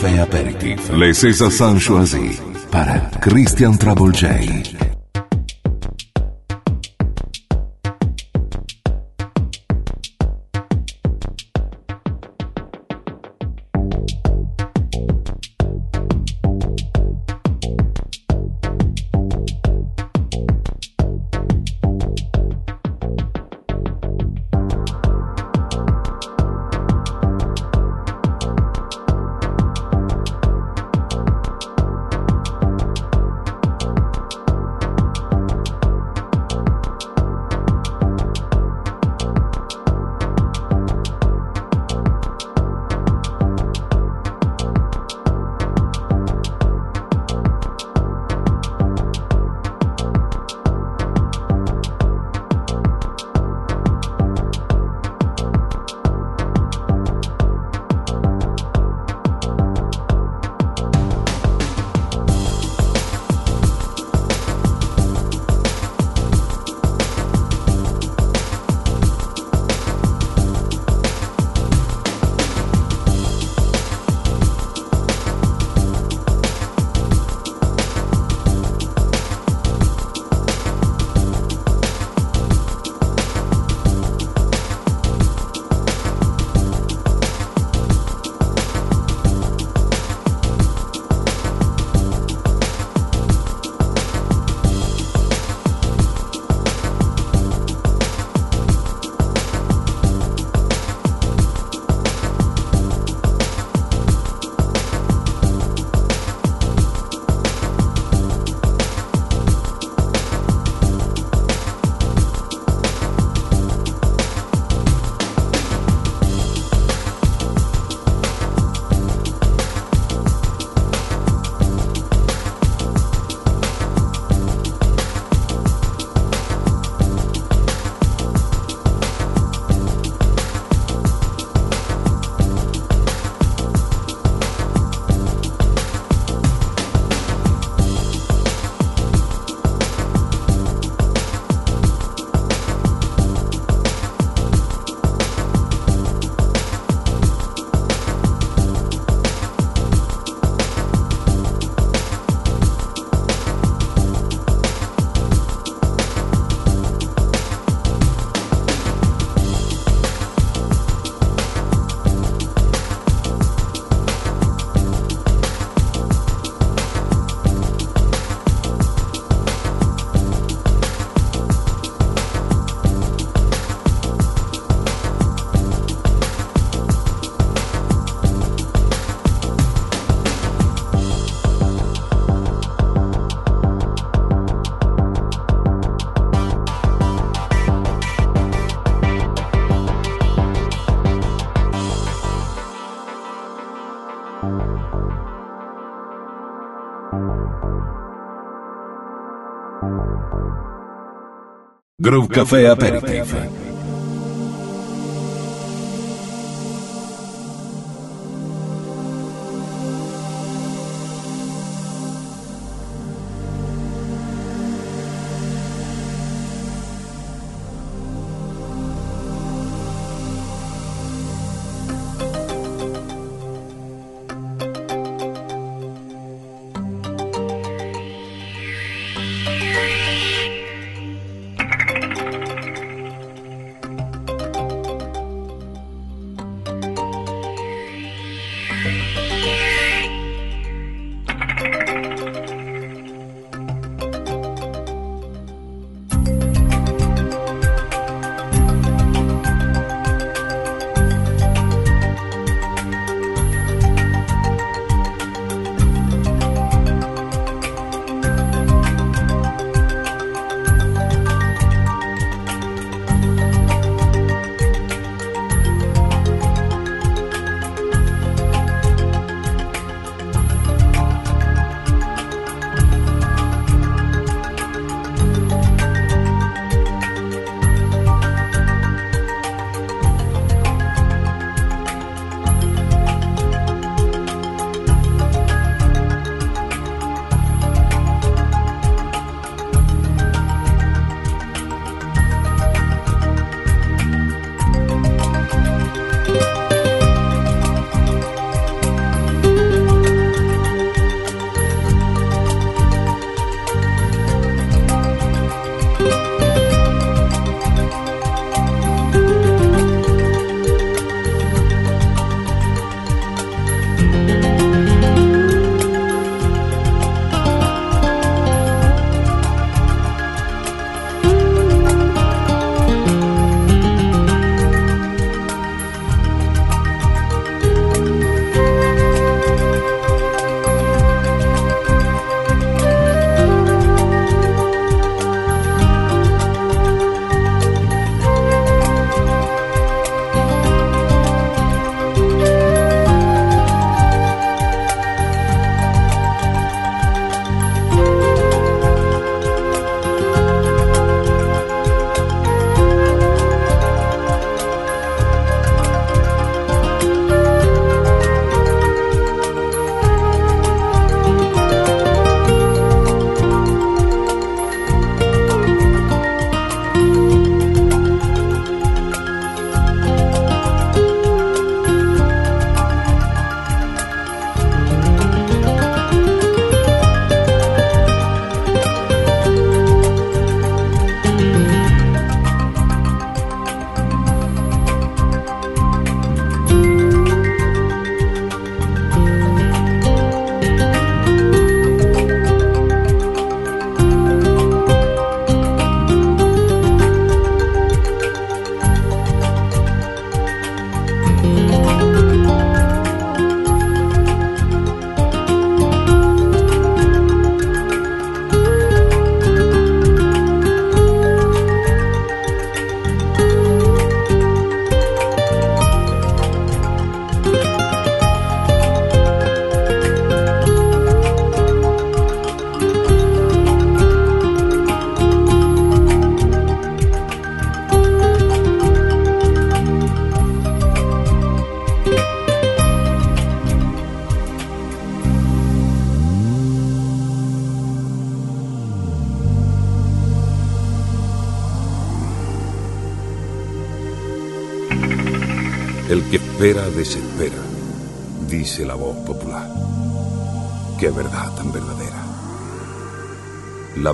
Café Aperitif. Les César Choisi para Christian Trouble J. Grove Café Aperitivo.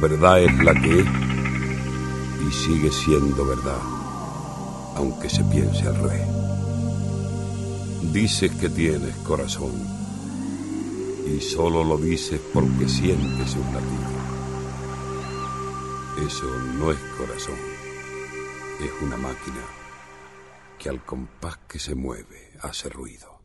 Verdad es la que es y sigue siendo verdad, aunque se piense al revés. Dices que tienes corazón y solo lo dices porque sientes un latido. Eso no es corazón, es una máquina que al compás que se mueve hace ruido.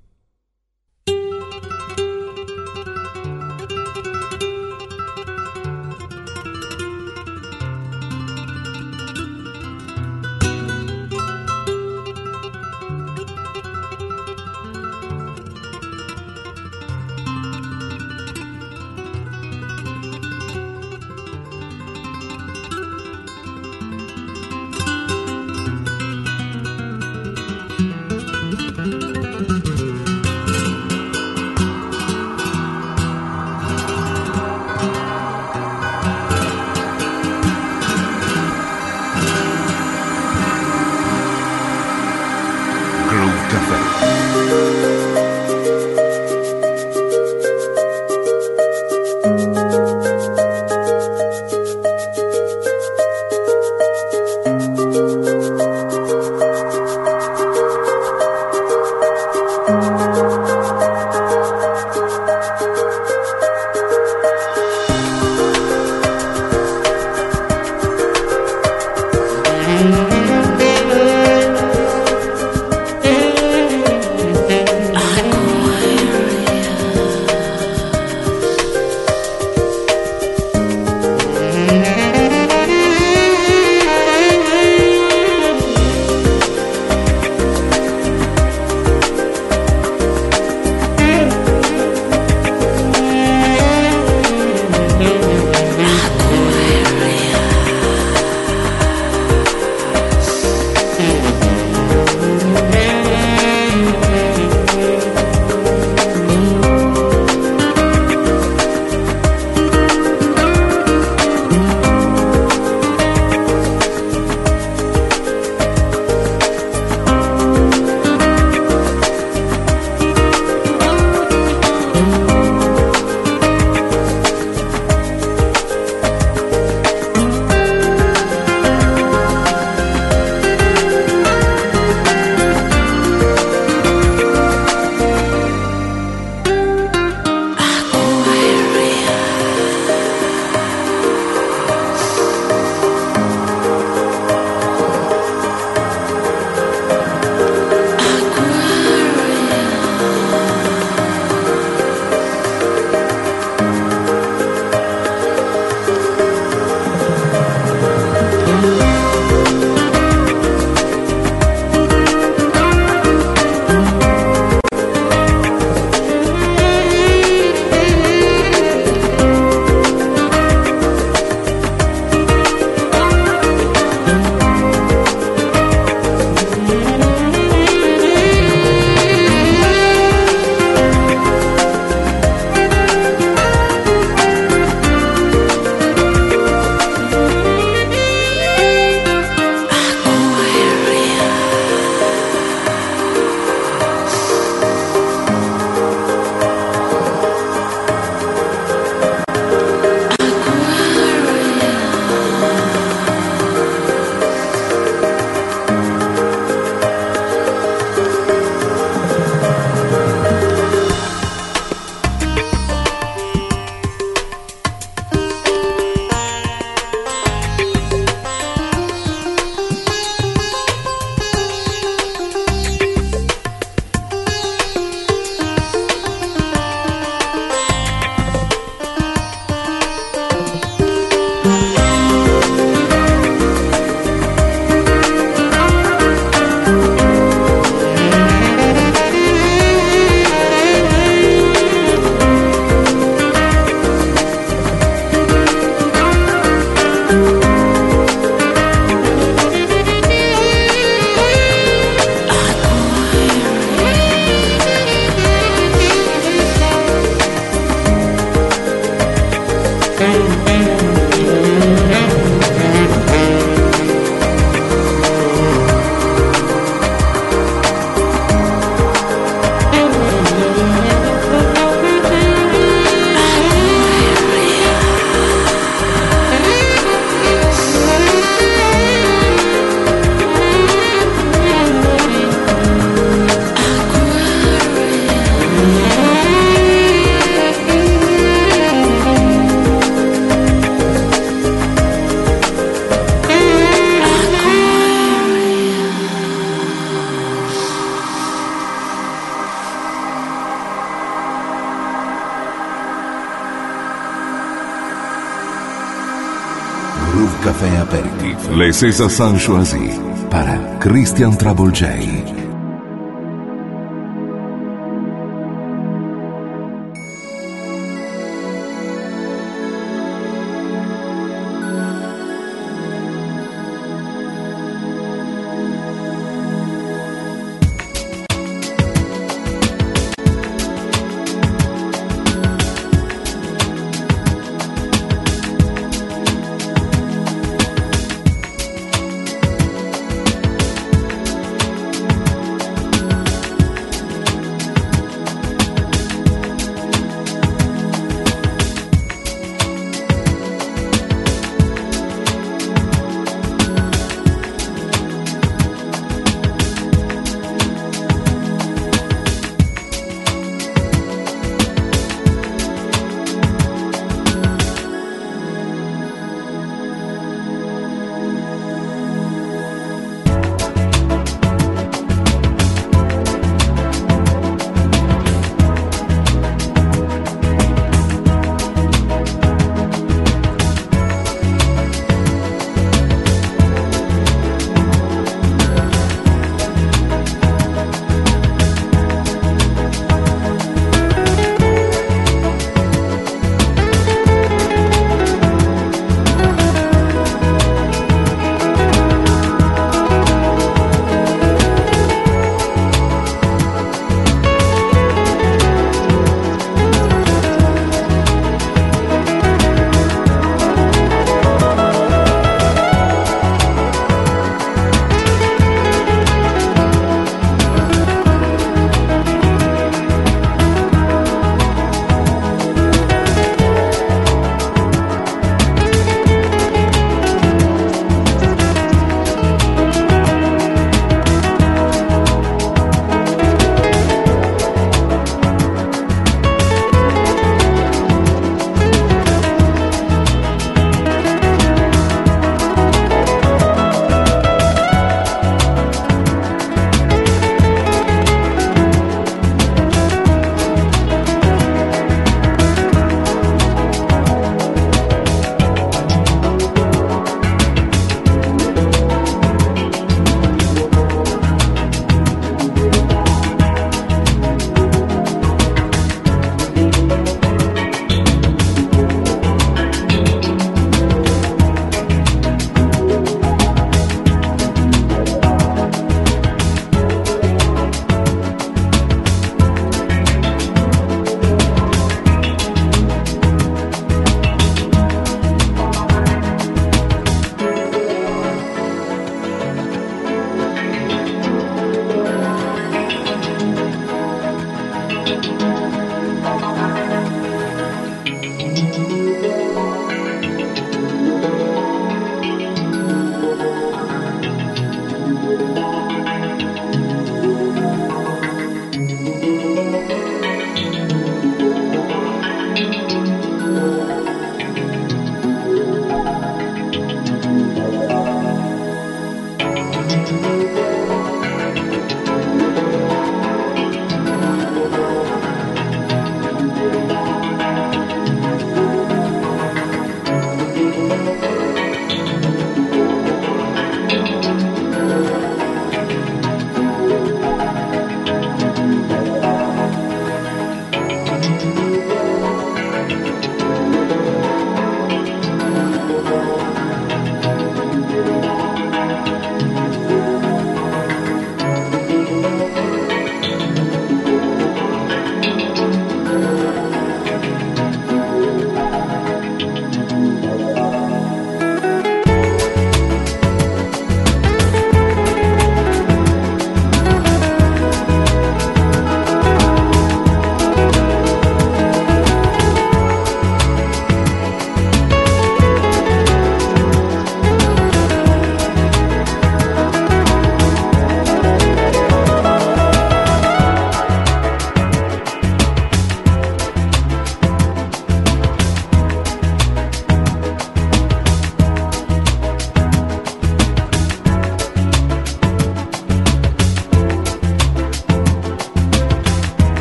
Groove Café Aperitif. Les César Sanchoisi para Christian Travolgei.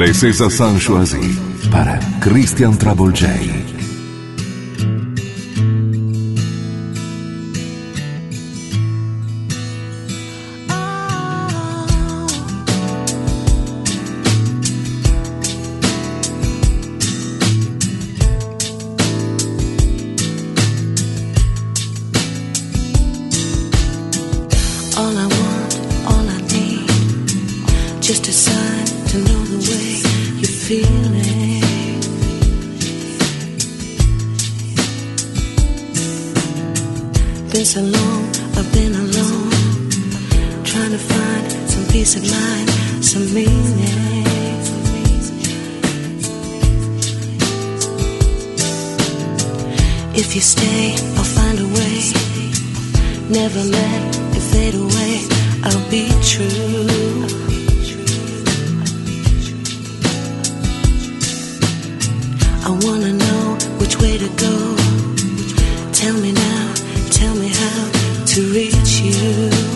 Les César San Choisi para Christian Trouble been so long, I've been alone. Trying to find some peace of mind, some meaning. If you stay, I'll find a way. Never let it fade away. I'll be true. I wanna know which way to go. Tell me now sound to reach you.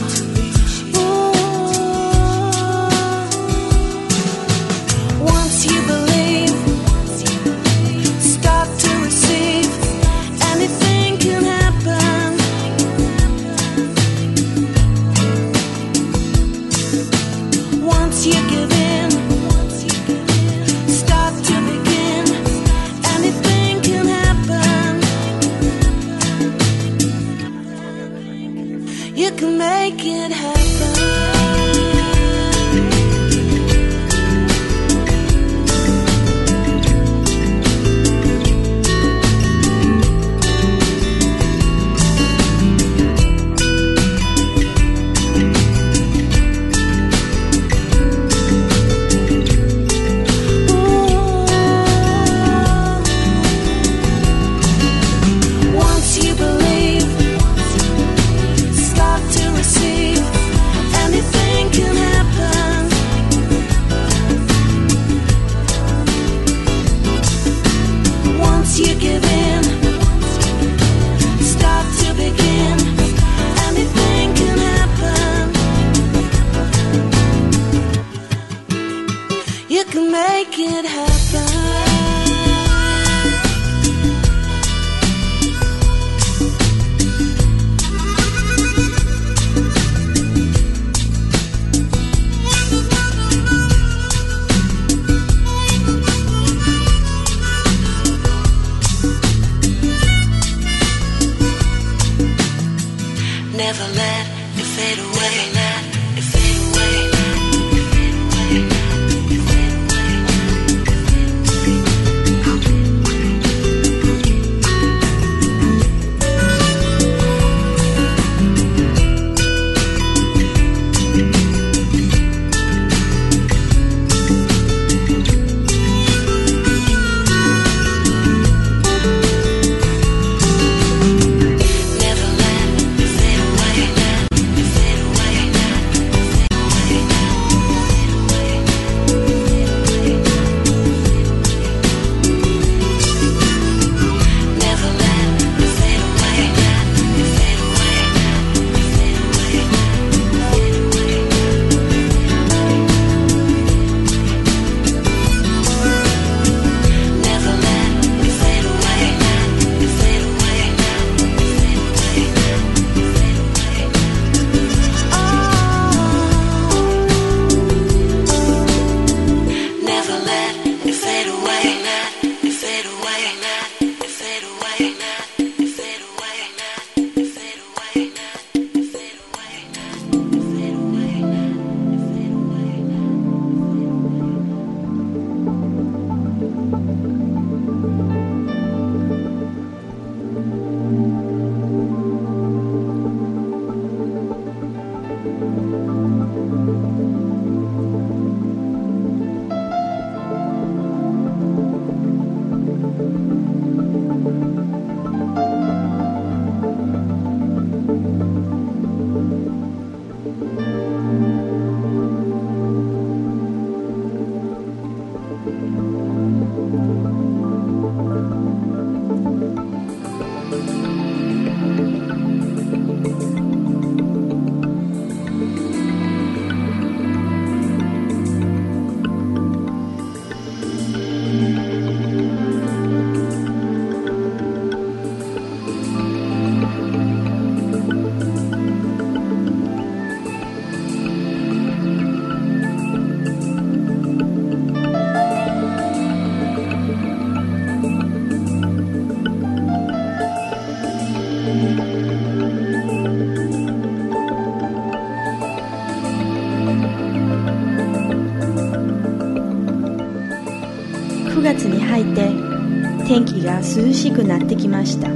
涼しくなってきました。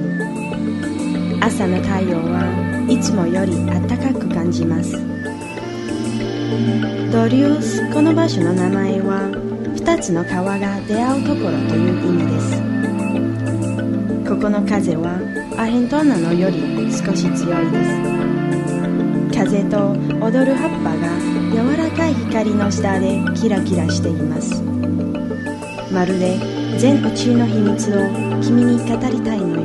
朝の太陽はいつもより暖かく感じます。ドリウスこの場所の名前は2つの川が出会うところという意味です。ここの風はアヘントーナのより少し強いです。風と踊る葉っぱが柔らかい光の下でキラキラしています。まるで全宇宙の秘密を君に語りたいの。